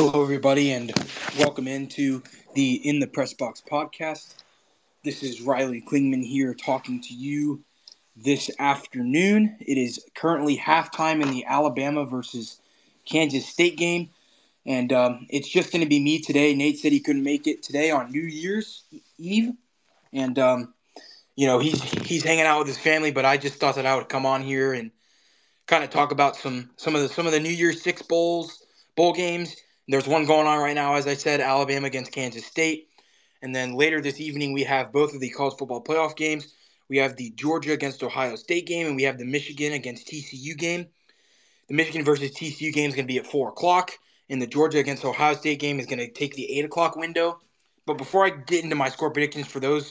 Hello, everybody, and welcome into the In the Press Box podcast. This is Riley Klingman here talking to you this afternoon. It is currently halftime in the Alabama versus Kansas State game, and um, it's just going to be me today. Nate said he couldn't make it today on New Year's Eve, and um, you know he's he's hanging out with his family. But I just thought that I would come on here and kind of talk about some some of the some of the New Year's Six bowls bowl games there's one going on right now, as I said, Alabama against Kansas State. And then later this evening, we have both of the college football playoff games. We have the Georgia against Ohio State game, and we have the Michigan against TCU game. The Michigan versus TCU game is going to be at 4 o'clock, and the Georgia against Ohio State game is going to take the 8 o'clock window. But before I get into my score predictions for those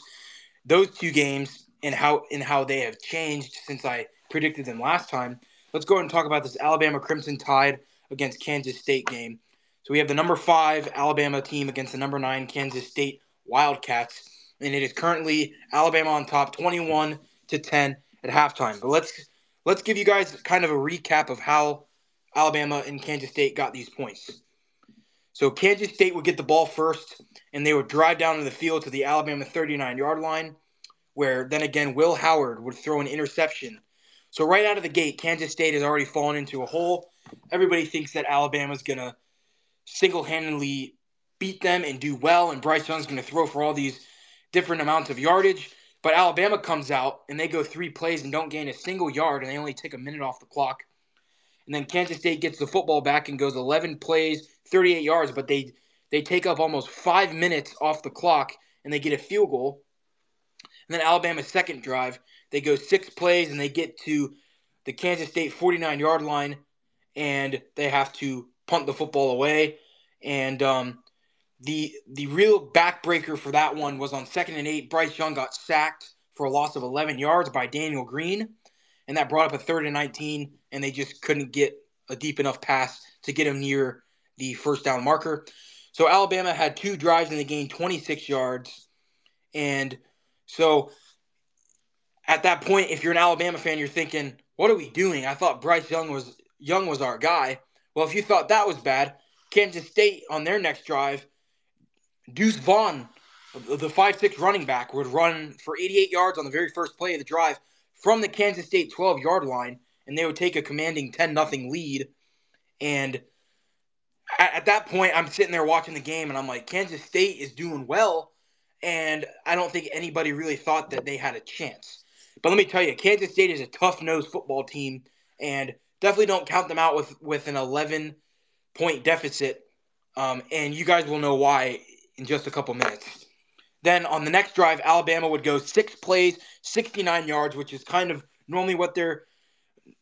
those two games and how and how they have changed since I predicted them last time, let's go ahead and talk about this Alabama Crimson Tide against Kansas State game. So we have the number five Alabama team against the number nine Kansas State Wildcats, and it is currently Alabama on top, 21 to 10 at halftime. But let's let's give you guys kind of a recap of how Alabama and Kansas State got these points. So Kansas State would get the ball first, and they would drive down to the field to the Alabama 39 yard line, where then again Will Howard would throw an interception. So right out of the gate, Kansas State has already fallen into a hole. Everybody thinks that Alabama's gonna single handedly beat them and do well, and Bryce Young's going to throw for all these different amounts of yardage. But Alabama comes out and they go three plays and don't gain a single yard, and they only take a minute off the clock. And then Kansas State gets the football back and goes 11 plays, 38 yards, but they they take up almost five minutes off the clock and they get a field goal. And then Alabama's second drive, they go six plays and they get to the Kansas State 49 yard line and they have to punt the football away. And um, the the real backbreaker for that one was on second and eight. Bryce Young got sacked for a loss of 11 yards by Daniel Green, and that brought up a third and 19, and they just couldn't get a deep enough pass to get him near the first down marker. So Alabama had two drives and they gained 26 yards, and so at that point, if you're an Alabama fan, you're thinking, "What are we doing?" I thought Bryce Young was Young was our guy. Well, if you thought that was bad, Kansas State on their next drive, Deuce Vaughn, the five-six running back, would run for 88 yards on the very first play of the drive from the Kansas State 12 yard line, and they would take a commanding 10 0 lead. And at, at that point, I'm sitting there watching the game, and I'm like, Kansas State is doing well. And I don't think anybody really thought that they had a chance. But let me tell you, Kansas State is a tough nosed football team, and definitely don't count them out with with an 11 point deficit. Um, and you guys will know why in just a couple minutes. Then on the next drive, Alabama would go six plays, 69 yards, which is kind of normally what they're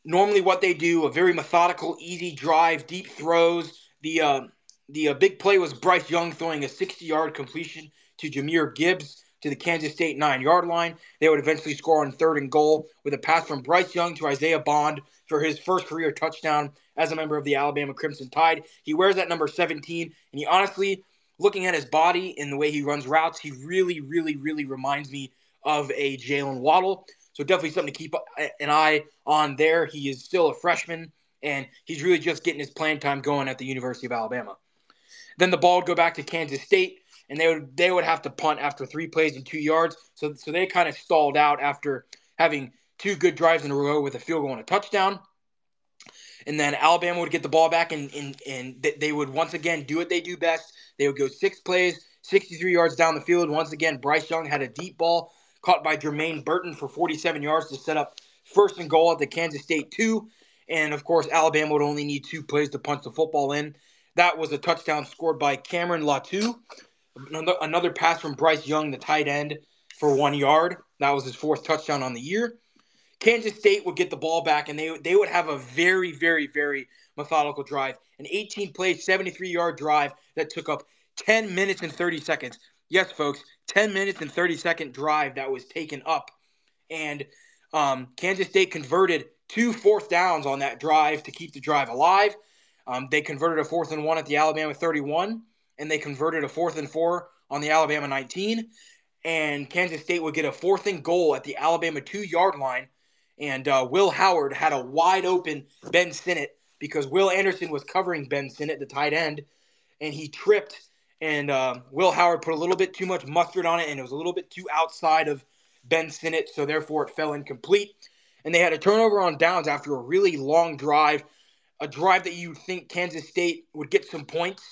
normally what they do. A very methodical, easy drive, deep throws. The uh, the uh, big play was Bryce Young throwing a 60 yard completion to Jahmyr Gibbs to the Kansas State nine yard line. They would eventually score on third and goal with a pass from Bryce Young to Isaiah Bond for his first career touchdown as a member of the Alabama Crimson Tide. He wears that number 17, and he honestly, looking at his body and the way he runs routes, he really, really, really reminds me of a Jaylen Waddle. So definitely something to keep an eye on there. He is still a freshman, and he's really just getting his playing time going at the University of Alabama. Then the ball would go back to Kansas State and they would they would have to punt after three plays and two yards. So so they kind of stalled out after having two good drives in a row with a field goal and a touchdown. And then Alabama would get the ball back, and, and, and they would once again do what they do best. They would go six plays, 63 yards down the field. Once again, Bryce Young had a deep ball caught by Jermaine Burton for 47 yards to set up first and goal at the Kansas State two. And of course, Alabama would only need two plays to punch the football in. That was a touchdown scored by Cameron Latu Another, another pass from Bryce Young, the tight end, for one yard. That was his fourth touchdown on the year. Kansas State would get the ball back, and they they would have a very, very, very methodical drive. An 18 play, 73 yard drive that took up 10 minutes and 30 seconds. Yes, folks, 10 minutes and 30 second drive that was taken up. And um, Kansas State converted two fourth downs on that drive to keep the drive alive. Um, they converted a fourth and one at the Alabama 31 and they converted a fourth and four on the Alabama 19. And Kansas State would get a fourth and goal at the Alabama two yard line. And uh, Will Howard had a wide open Ben Sinnott because Will Anderson was covering Ben Sinnott, the tight end. and he tripped, and uh, Will Howard put a little bit too much mustard on it, and it was a little bit too outside of Ben Sinnott, so therefore it fell incomplete. And they had a turnover on downs after a really long drive, a drive that you think Kansas State would get some points,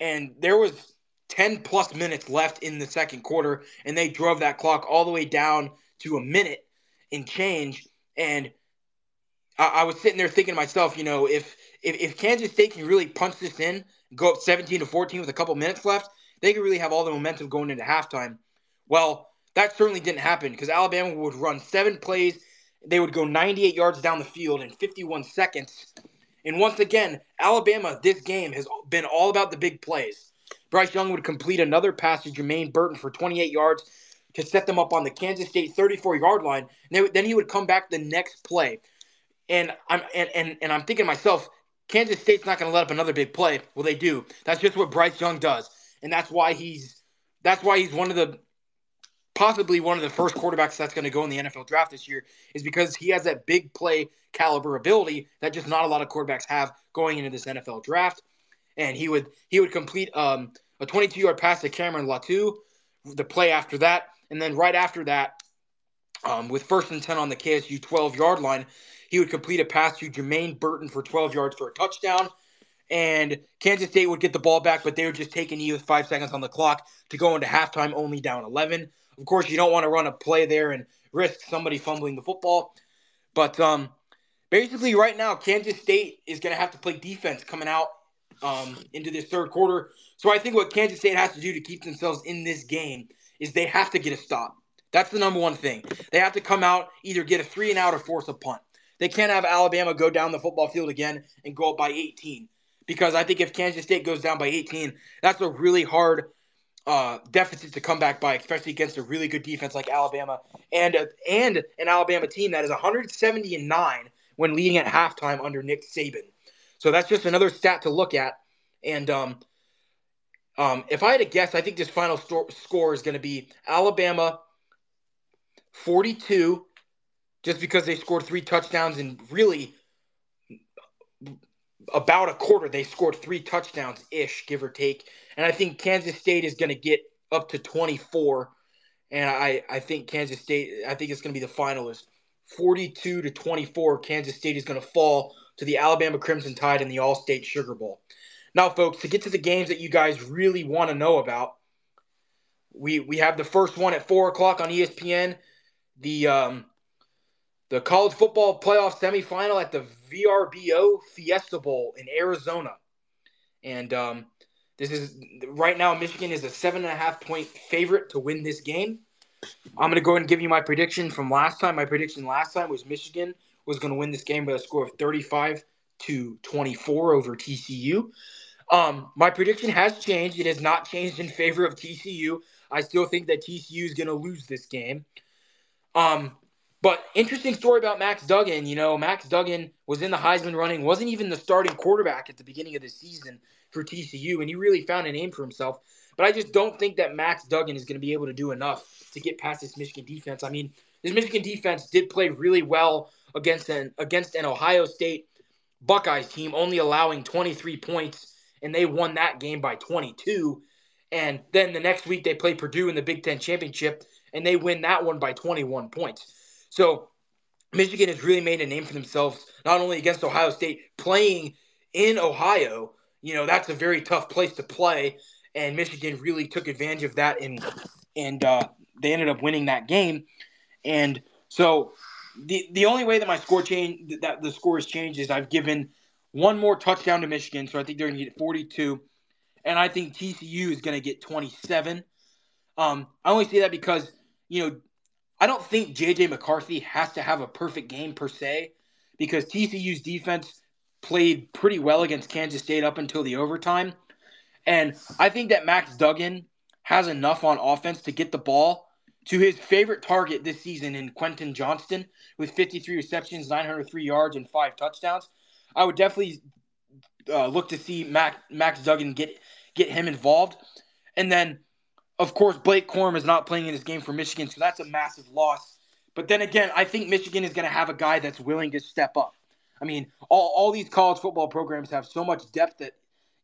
and there was 10 plus minutes left in the second quarter, and they drove that clock all the way down to a minute and change. And I, I was sitting there thinking to myself, you know, if, if if Kansas State can really punch this in, go up 17 to 14 with a couple minutes left, they could really have all the momentum going into halftime. Well, that certainly didn't happen because Alabama would run seven plays. They would go 98 yards down the field in 51 seconds. And once again, Alabama, this game has been all about the big plays. Bryce Young would complete another pass to Jermaine Burton for 28 yards to set them up on the Kansas State 34 yard line. And then he would come back the next play. And I'm and, and, and I'm thinking to myself, Kansas State's not going to let up another big play. Well, they do. That's just what Bryce Young does, and that's why he's that's why he's one of the possibly one of the first quarterbacks that's going to go in the NFL draft this year is because he has that big play caliber ability that just not a lot of quarterbacks have going into this NFL draft. And he would he would complete um, a 22 yard pass to Cameron Latu, the play after that, and then right after that, um, with first and 10 on the KSU 12 yard line, he would complete a pass to Jermaine Burton for 12 yards for a touchdown. And Kansas State would get the ball back, but they would just take a knee with five seconds on the clock to go into halftime only down 11. Of course, you don't want to run a play there and risk somebody fumbling the football. But um, basically, right now, Kansas State is going to have to play defense coming out um, into this third quarter. So I think what Kansas State has to do to keep themselves in this game is they have to get a stop. That's the number one thing. They have to come out, either get a three and out or force a punt. They can't have Alabama go down the football field again and go up by 18. Because I think if Kansas State goes down by 18, that's a really hard uh, to come back by, especially against a really good defense like Alabama and and an Alabama team that is 170 and nine when leading at halftime under Nick Saban. So that's just another stat to look at. And um, um, if I had to guess, I think this final score is going to be Alabama 42, just because they scored three touchdowns and really about a quarter they scored three touchdowns ish, give or take. And I think Kansas State is going to get up to 24. And I, I think Kansas State, I think it's going to be the finalist. 42 to 24, Kansas State is going to fall to the Alabama Crimson Tide in the Allstate Sugar Bowl. Now, folks, to get to the games that you guys really want to know about, we we have the first one at four o'clock on ESPN, the um, the college football playoff semifinal at the VRBO Fiesta Bowl in Arizona, and um, this is right now Michigan is a seven and a half point favorite to win this game. I'm going to go ahead and give you my prediction from last time. My prediction last time was Michigan was going to win this game by a score of 35 to 24 over TCU. Um, my prediction has changed. It has not changed in favor of TCU. I still think that TCU is going to lose this game. Um, but interesting story about Max Duggan. You know, Max Duggan was in the Heisman running, wasn't even the starting quarterback at the beginning of the season for TCU, and he really found a name for himself. But I just don't think that Max Duggan is going to be able to do enough to get past this Michigan defense. I mean, this Michigan defense did play really well against an against an Ohio State Buckeyes team, only allowing 23 points, and they won that game by 22. And then the next week they play Purdue in the Big Ten championship, and they win that one by 21 points. So Michigan has really made a name for themselves, not only against Ohio State, playing in Ohio. You know that's a very tough place to play, and Michigan really took advantage of that, and and uh, they ended up winning that game. And so the the only way that my score change that the score has changed is I've given one more touchdown to Michigan, so I think they're going to get 42, and I think TCU is going to get 27. Um, I only say that because you know I don't think JJ McCarthy has to have a perfect game per se, because TCU's defense played pretty well against Kansas State up until the overtime, and I think that Max Duggan has enough on offense to get the ball to his favorite target this season in Quentin Johnston with 53 receptions, 903 yards, and five touchdowns. I would definitely uh, look to see Mac, Max Duggan get get him involved. And then, of course, Blake Corum is not playing in this game for Michigan, so that's a massive loss. But then again, I think Michigan is going to have a guy that's willing to step up. I mean, all, all these college football programs have so much depth that,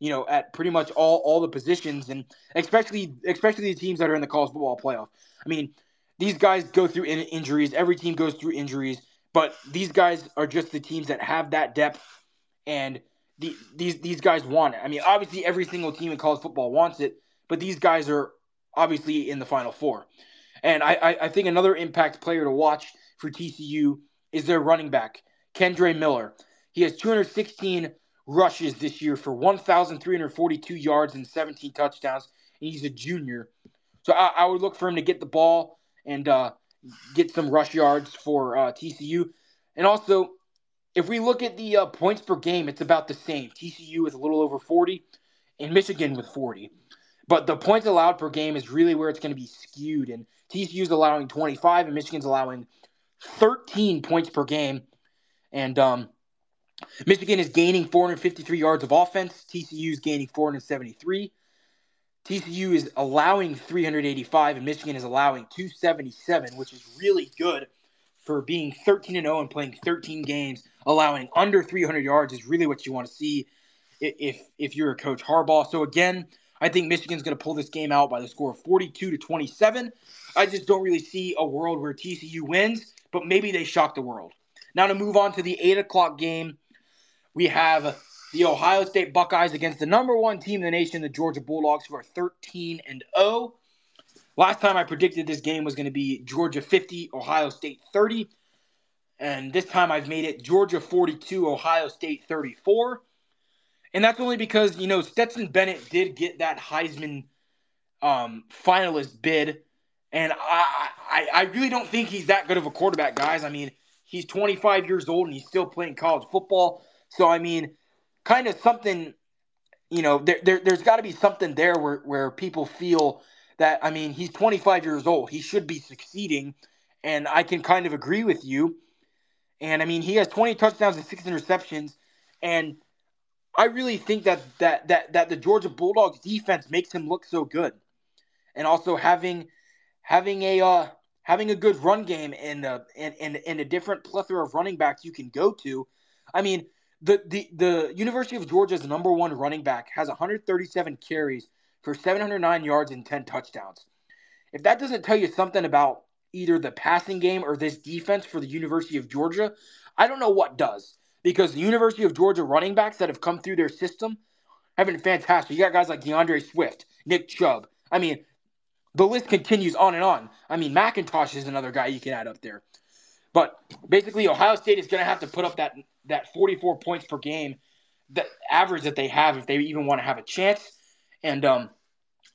you know, at pretty much all all the positions, and especially especially the teams that are in the college football playoff. I mean, these guys go through in- injuries. Every team goes through injuries, but these guys are just the teams that have that depth, and the, these these guys want it. I mean, obviously, every single team in college football wants it, but these guys are obviously in the Final Four. And I, I, think another impact player to watch for TCU is their running back, Kendre Miller. He has 216 rushes this year for 1,342 yards and 17 touchdowns. And he's a junior. So I, I, would look for him to get the ball and uh, get some rush yards for uh, TCU. And also, if we look at the uh, points per game, it's about the same. TCU with a little over 40 and Michigan with 40. But the points allowed per game is really where it's going to be skewed. And TCU is allowing 25 and Michigan's allowing 13 points per game. And um, Michigan is gaining 453 yards of offense. TCU is gaining 473. TCU is allowing 385, and Michigan is allowing 277, which is really good for being 13 and 0 and playing 13 games. Allowing under 300 yards is really what you want to see if if you're a coach Harbaugh. So again, I think Michigan's going to pull this game out by the score of 42 to 27. I just don't really see a world where TCU wins, but maybe they shock the world. Now to move on to the eight o'clock game we have the Ohio State Buckeyes against the number one team in the nation, the Georgia Bulldogs, who are 13 and 0. Last time I predicted this game was going to be Georgia 50, Ohio State 30. And this time I've made it Georgia 42, Ohio State 34. And that's only because, you know, Stetson Bennett did get that Heisman um, finalist bid. And I, I, I really don't think he's that good of a quarterback, guys. I mean, he's 25 years old and he's still playing college football. So I mean, kind of something, you know, there, there there's got to be something there where where people feel that I mean he's 25 years old, he should be succeeding, and I can kind of agree with you. And I mean, he has 20 touchdowns and six interceptions, and I really think that that that that the Georgia Bulldogs defense makes him look so good, and also having having a uh, having a good run game and uh, and, and and a different plethora of running backs you can go to. I mean, the, the, the University of Georgia's number one running back has 137 carries for 709 yards and 10 touchdowns. If that doesn't tell you something about either the passing game or this defense for the University of Georgia, I don't know what does. Because the University of Georgia running backs that have come through their system have been fantastic. You got guys like D'Andre Swift, Nick Chubb. I mean, the list continues on and on. I mean, McIntosh is another guy you can add up there. But basically, Ohio State is going to have to put up that that 44 points per game, the average that they have if they even want to have a chance. And um,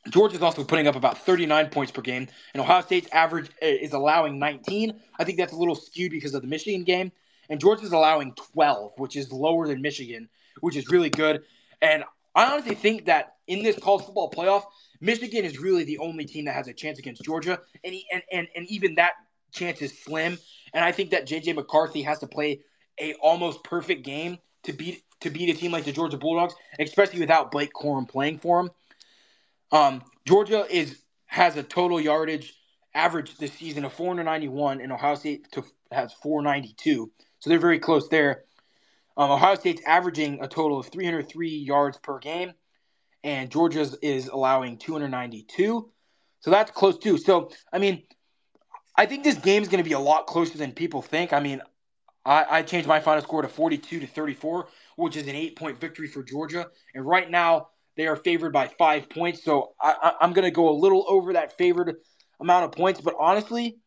Georgia's also putting up about 39 points per game, and Ohio State's average is allowing 19. I think that's a little skewed because of the Michigan game, and Georgia's allowing 12, which is lower than Michigan, which is really good. And I honestly think that in this college football playoff, Michigan is really the only team that has a chance against Georgia, and and and, and even that chance is slim. And I think that JJ McCarthy has to play a almost perfect game to beat to beat a team like the Georgia Bulldogs, especially without Blake Corum playing for him. Um, Georgia is has a total yardage average this season of 491, and Ohio State to, has 492. So they're very close there. Um, Ohio State's averaging a total of 303 yards per game, and Georgia's is allowing 292. So that's close too. So I mean, I think this game is going to be a lot closer than people think. I mean, I, I changed my final score to 42 to 34, which is an eight point victory for Georgia. And right now, they are favored by five points. So I, I, am going to go a little over that favored amount of points. But honestly,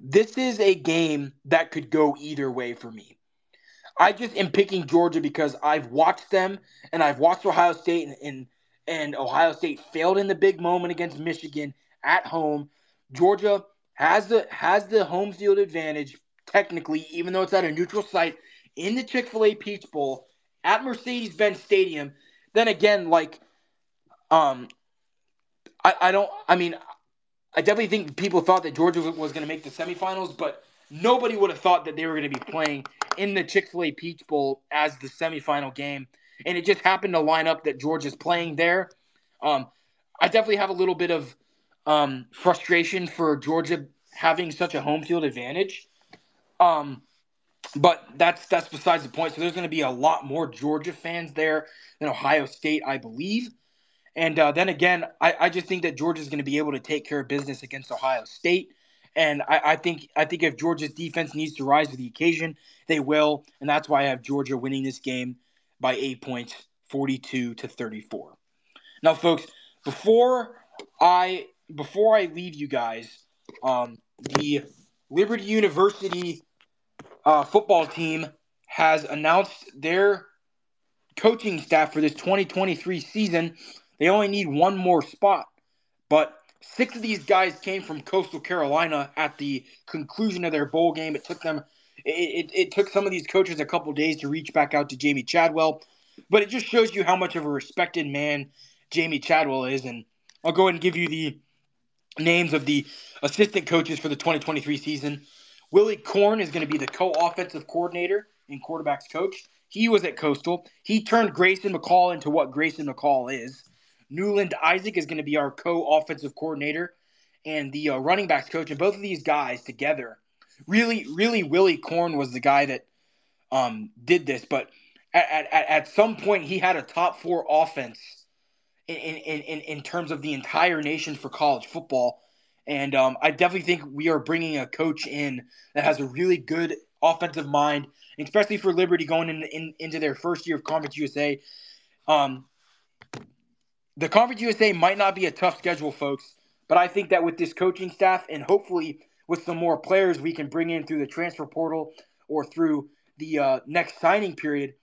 this is a game that could go either way for me. I just am picking Georgia because I've watched them and I've watched Ohio State and, and, and Ohio State failed in the big moment against Michigan at home. Georgia has the has the home field advantage technically, even though it's at a neutral site in the Chick fil A Peach Bowl at Mercedes Benz Stadium, then again, like, um, I, I don't, I mean, I definitely think people thought that Georgia was going to make the semifinals, but nobody would have thought that they were going to be playing in the Chick fil A Peach Bowl as the semifinal game. And it just happened to line up that Georgia's playing there. Um, I definitely have a little bit of um, frustration for Georgia having such a home field advantage. Um, but that's that's besides the point. So there's going to be a lot more Georgia fans there than Ohio State, I believe. And uh, then again, I, I just think that Georgia's going to be able to take care of business against Ohio State. And I, I, think I think if Georgia's defense needs to rise to the occasion, they will. And that's why I have Georgia winning this game by eight points, 42 to 34. Now, folks, before I before I leave you guys, um, the Liberty University uh, football team has announced their coaching staff for this 2023 season. They only need one more spot, but six of these guys came from Coastal Carolina at the conclusion of their bowl game. It took them, it, it, it took some of these coaches a couple days to reach back out to Jamey Chadwell, but it just shows you how much of a respected man Jamey Chadwell is. And I'll go ahead and give you the names of the assistant coaches for the 2023 season. Willie Korn is going to be the co-offensive coordinator and quarterbacks coach. He was at Coastal. He turned Grayson McCall into what Grayson McCall is. Newland Isaac is going to be our co-offensive coordinator and the uh, running backs coach. And both of these guys together, really, really, Willie Korn was the guy that um, did this. But at, at, at some point, he had a top four offense in, in, in, in terms of the entire nation for college football. And um, I definitely think we are bringing a coach in that has a really good offensive mind, especially for Liberty going in, in, into their first year of Conference USA. Um, the Conference USA might not be a tough schedule, folks, but I think that with this coaching staff and hopefully with some more players we can bring in through the transfer portal or through the uh, next signing period,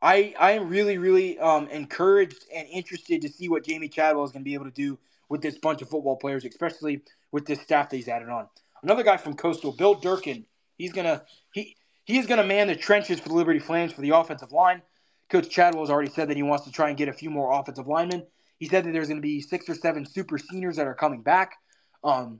I, I am really, really um, encouraged and interested to see what Jamey Chadwell is going to be able to do with this bunch of football players, especially with this staff that he's added on. Another guy from Coastal, Bill Durkin. He's gonna he he is gonna man the trenches for the Liberty Flames for the offensive line. Coach Chadwell has already said that he wants to try and get a few more offensive linemen. He said that there's going to be six or seven super seniors that are coming back. Um,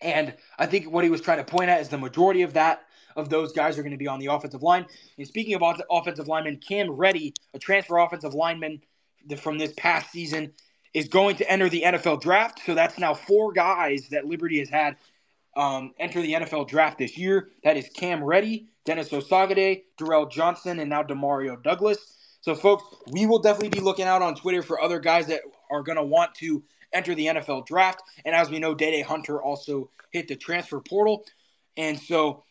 and I think what he was trying to point at is the majority of that of those guys are going to be on the offensive line. And speaking of offensive linemen, Cam Reddy, a transfer offensive lineman from this past season, is going to enter the NFL draft. So that's now four guys that Liberty has had um, enter the NFL draft this year. That is Cam Reddy, Dennis Osagade, Darrell Johnson, and now Demario Douglas. So, folks, we will definitely be looking out on Twitter for other guys that are going to want to enter the NFL draft. And as we know, Day Day Hunter also hit the transfer portal. And so,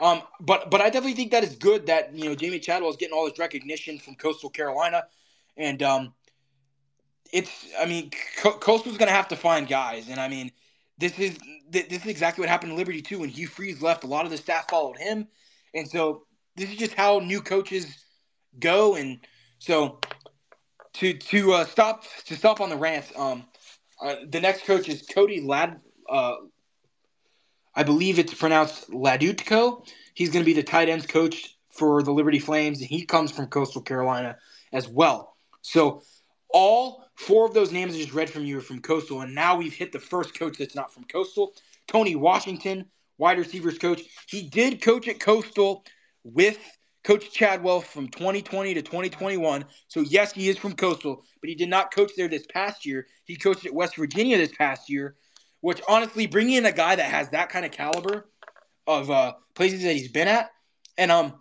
um, but but I definitely think that is good that you know Jamey Chadwell is getting all this recognition from Coastal Carolina, and um, it's I mean Co- Coastal's going to have to find guys, and I mean this is this is exactly what happened to Liberty too. When Hugh Freeze left, a lot of the staff followed him, and so this is just how new coaches go. And so to to uh, stop to stop on the rant, um, uh, the next coach is Cody Lad. Uh, I believe it's pronounced Ladutko. He's going to be the tight ends coach for the Liberty Flames, and he comes from Coastal Carolina as well. So all Four of those names I just read from you are from Coastal, and now we've hit the first coach that's not from Coastal. Tony Washington, wide receivers coach. He did coach at Coastal with Coach Chadwell from 2020 to 2021. So, yes, he is from Coastal, but he did not coach there this past year. He coached at West Virginia this past year, which honestly, bringing in a guy that has that kind of caliber of uh, places that he's been at, and um,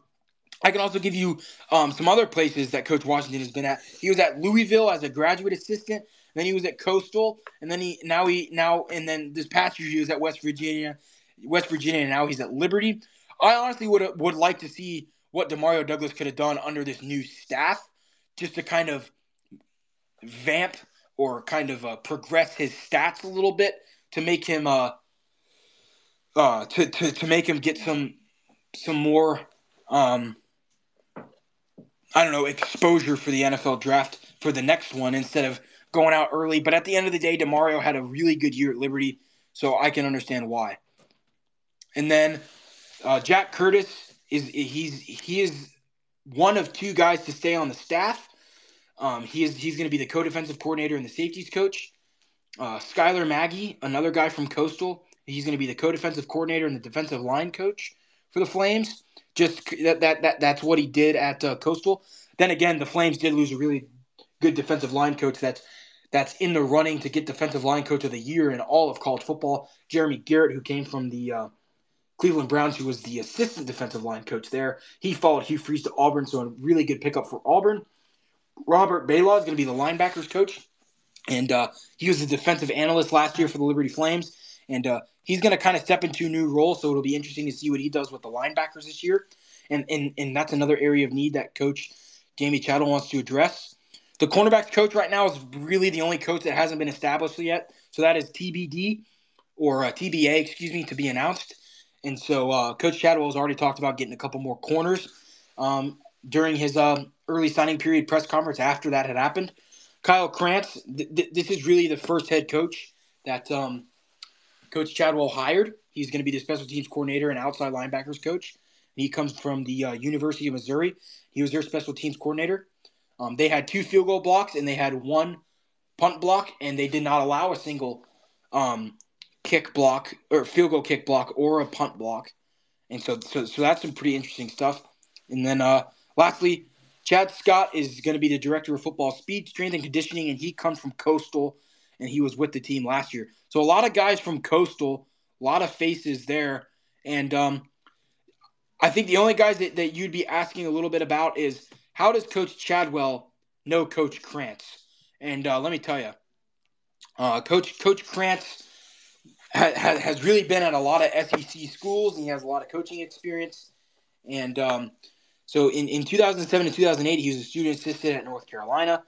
I can also give you um, some other places that Coach Washington has been at. He was at Louisville as a graduate assistant. Then he was at Coastal, and then he now he now and then this past year he was at West Virginia, West Virginia, and now he's at Liberty. I honestly would would like to see what Demario Douglas could have done under this new staff, just to kind of vamp or kind of uh, progress his stats a little bit to make him uh, uh to, to to make him get some some more um I don't know, exposure for the NFL draft for the next one instead of going out early. But at the end of the day, Demario had a really good year at Liberty, so I can understand why. And then uh, Jack Curtis is he's he is one of two guys to stay on the staff. Um, he is he's going to be the co-defensive coordinator and the safeties coach. Uh, Skylar Maggie, another guy from Coastal, he's going to be the co-defensive coordinator and the defensive line coach for the Flames. Just that that, that that's what he did at uh, Coastal. Then again, the Flames did lose a really good defensive line coach that's that's in the running to get defensive line coach of the year in all of college football. Jeremy Garrett, who came from the uh, Cleveland Browns, who was the assistant defensive line coach there. He followed Hugh Freeze to Auburn, so a really good pickup for Auburn. Robert Bailaw is going to be the linebackers coach, and uh, he was the defensive analyst last year for the Liberty Flames, and uh, he's going to kind of step into a new role. So it'll be interesting to see what he does with the linebackers this year, and and and that's another area of need that Coach Jamey Chadwell wants to address. The cornerbacks coach right now is really the only coach that hasn't been established yet, so that is TBD or uh, TBA, excuse me, to be announced. And so uh, Coach Chadwell has already talked about getting a couple more corners um, during his uh, early signing period press conference after that had happened. Kyle Krantz, th- th- this is really the first head coach that um, Coach Chadwell hired. He's going to be the special teams coordinator and outside linebackers coach. He comes from the uh, University of Missouri. He was their special teams coordinator. Um, they had two field goal blocks and they had one punt block, and they did not allow a single um, kick block or field goal kick block or a punt block. And so, so, so that's some pretty interesting stuff. And then, uh, lastly, Chad Scott is going to be the director of football speed, strength, and conditioning, and he comes from Coastal, and he was with the team last year. So a lot of guys from Coastal, a lot of faces there, and um, I think the only guys that, that you'd be asking a little bit about is how does Coach Chadwell know Coach Krantz? And uh, let me tell you, uh, Coach Coach Krantz ha- has really been at a lot of SEC schools. And he has a lot of coaching experience. And um, so in, in 2007 and 2008, he was a student assistant at North Carolina.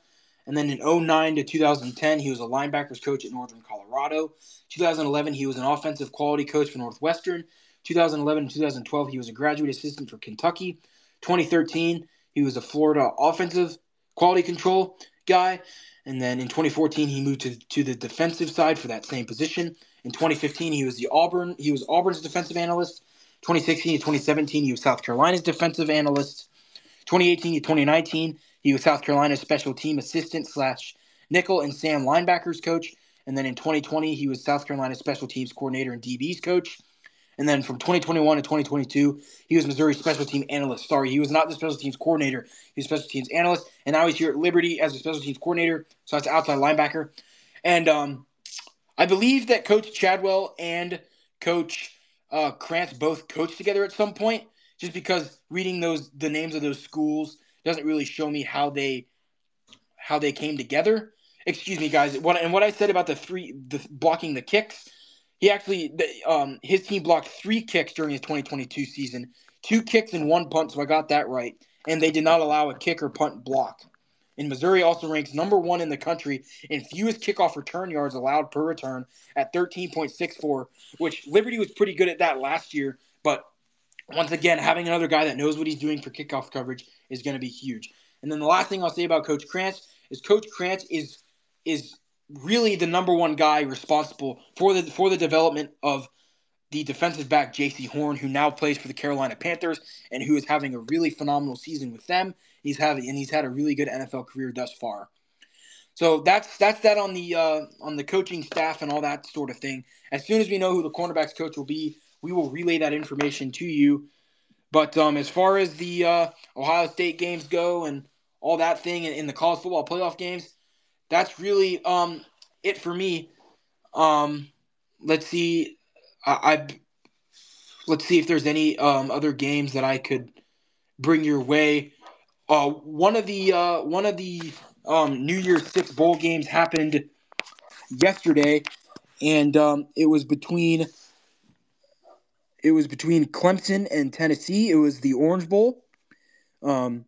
And then in 09 to 2010, he was a linebackers coach at Northern Colorado. 2011, he was an offensive quality coach for Northwestern. 2011 and 2012, he was a graduate assistant for Kentucky. 2013, he was a Florida offensive quality control guy. And then in 2014, he moved to, to the defensive side for that same position. In 2015, he was the Auburn. He was Auburn's defensive analyst. 2016 to 2017, he was South Carolina's defensive analyst. 2018 to 2019, he was South Carolina's special team assistant slash nickel and Sam linebackers coach. And then in 2020, he was South Carolina's special teams coordinator and DBs coach. And then from 2021 to 2022, he was Missouri special team analyst. Sorry, he was not the special teams coordinator. He was special teams analyst. And now he's here at Liberty as a special teams coordinator. So that's outside linebacker. And um, I believe that Coach Chadwell and Coach uh, Krantz both coached together at some point. Just because reading those the names of those schools doesn't really show me how they how they came together. Excuse me, guys. What and what I said about the three the blocking the kicks he actually, um, his team blocked three kicks during his 2022 season, two kicks and one punt, so I got that right. And they did not allow a kick or punt block. And Missouri also ranks number one in the country in fewest kickoff return yards allowed per return at 13.64, which Liberty was pretty good at that last year. But once again, having another guy that knows what he's doing for kickoff coverage is going to be huge. And then the last thing I'll say about Coach Krantz is Coach Krantz is is really the number one guy responsible for the for the development of the defensive back Jaycee Horn, who now plays for the Carolina Panthers and who is having a really phenomenal season with them. He's having and he's had a really good NFL career thus far. So that's that's that on the uh, on the coaching staff and all that sort of thing. As soon as we know who the cornerbacks coach will be, we will relay that information to you. But um, as far as the uh, Ohio State games go and all that thing in, in the college football playoff games, that's really um it for me. Um, let's see, I, I let's see if there's any um other games that I could bring your way. Uh, one of the uh, one of the um, New Year's Six bowl games happened yesterday, and um, it was between it was between Clemson and Tennessee. It was the Orange Bowl. Um,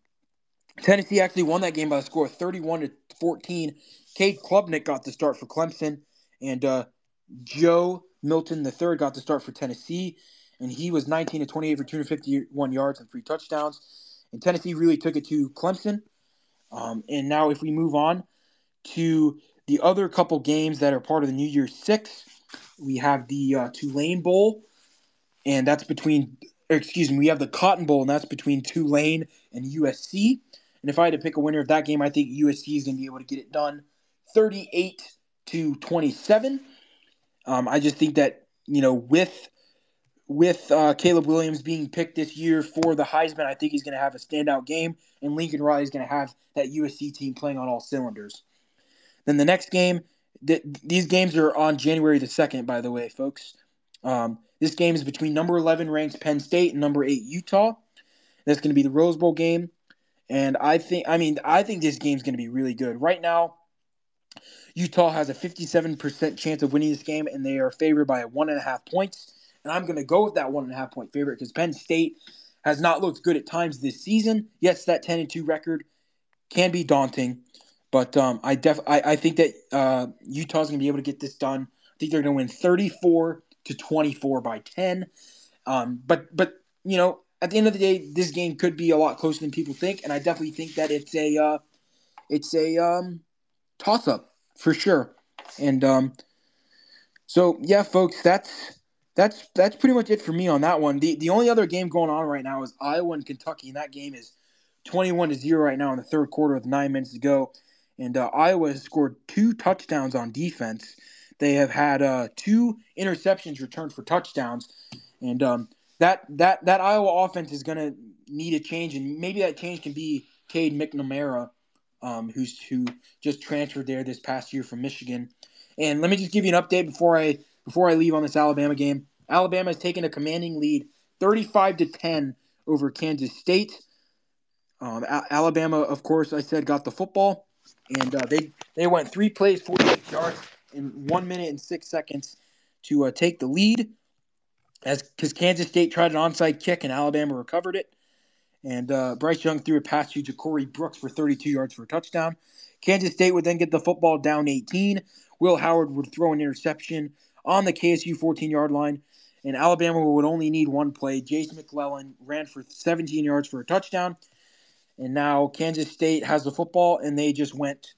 Tennessee actually won that game by a score of 31 to 14. Cade Klubnik got the start for Clemson, and uh, Joe Milton III got the start for Tennessee, and he was 19 to 28 for 251 yards and three touchdowns. And Tennessee really took it to Clemson. Um, and now, if we move on to the other couple games that are part of the New Year's Six, we have the uh, Tulane Bowl, and that's between, excuse me, we have the Cotton Bowl, and that's between Tulane and USC. And if I had to pick a winner of that game, I think USC is going to be able to get it done 38 to 27. Um, I just think that, you know, with with uh, Caleb Williams being picked this year for the Heisman, I think he's going to have a standout game, and Lincoln Riley is going to have that USC team playing on all cylinders. Then the next game, th- these games are on January the 2nd, by the way, folks. Um, this game is between number 11 ranked Penn State and number 8 Utah. That's going to be the Rose Bowl game. And I think, I mean, I think this game's going to be really good. Right now, Utah has a 57% chance of winning this game, and they are favored by one and a half points. And I'm going to go with that one and a half point favorite because Penn State has not looked good at times this season. Yes, that 10 and 2 record can be daunting, but um, I def I, I think that uh, Utah's going to be able to get this done. I think they're going to win 34 to 24 by 10. Um, but but you know, at the end of the day, this game could be a lot closer than people think, and I definitely think that it's a uh, it's a um, toss up for sure. And um, so yeah, folks, that's that's that's pretty much it for me on that one. The the only other game going on right now is Iowa and Kentucky, and that game is 21 to 0 right now in the third quarter with nine minutes to go. And uh, Iowa has scored two touchdowns on defense. They have had uh, two interceptions returned for touchdowns, and um, that that that Iowa offense is going to need a change, and maybe that change can be Cade McNamara, um, who's who just transferred there this past year from Michigan. And let me just give you an update before I before I leave on this Alabama game. Alabama has taken a commanding lead, 35 to 10 over Kansas State. Um, Alabama, of course, I said got the football, and uh, they they went three plays, 48 yards in one minute and six seconds to uh, take the lead as because Kansas State tried an onside kick and Alabama recovered it. And uh, Bryce Young threw a pass to Ja'Corey Brooks for 32 yards for a touchdown. Kansas State would then get the football down 18. Will Howard would throw an interception on the KSU 14 yard line. And Alabama would only need one play. Jase McClellan ran for 17 yards for a touchdown. And now Kansas State has the football, and they just went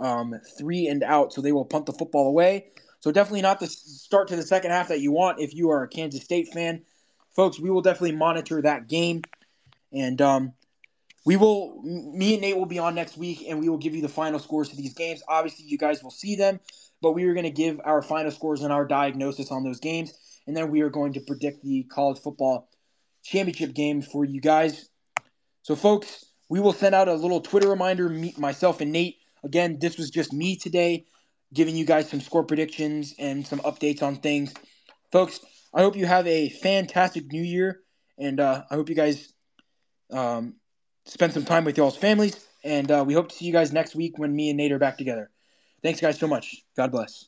um, three and out. So they will punt the football away. So definitely not the start to the second half that you want if you are a Kansas State fan. Folks, we will definitely monitor that game. And um, we will, me and Nate will be on next week, and we will give you the final scores to these games. Obviously, you guys will see them, but we are going to give our final scores and our diagnosis on those games. And then we are going to predict the college football championship game for you guys. So, folks, we will send out a little Twitter reminder, Meet myself and Nate. Again, this was just me today giving you guys some score predictions and some updates on things. Folks, I hope you have a fantastic new year, and uh, I hope you guys um, spend some time with y'all's families. And uh, we hope to see you guys next week when me and Nate are back together. Thanks, guys, so much. God bless.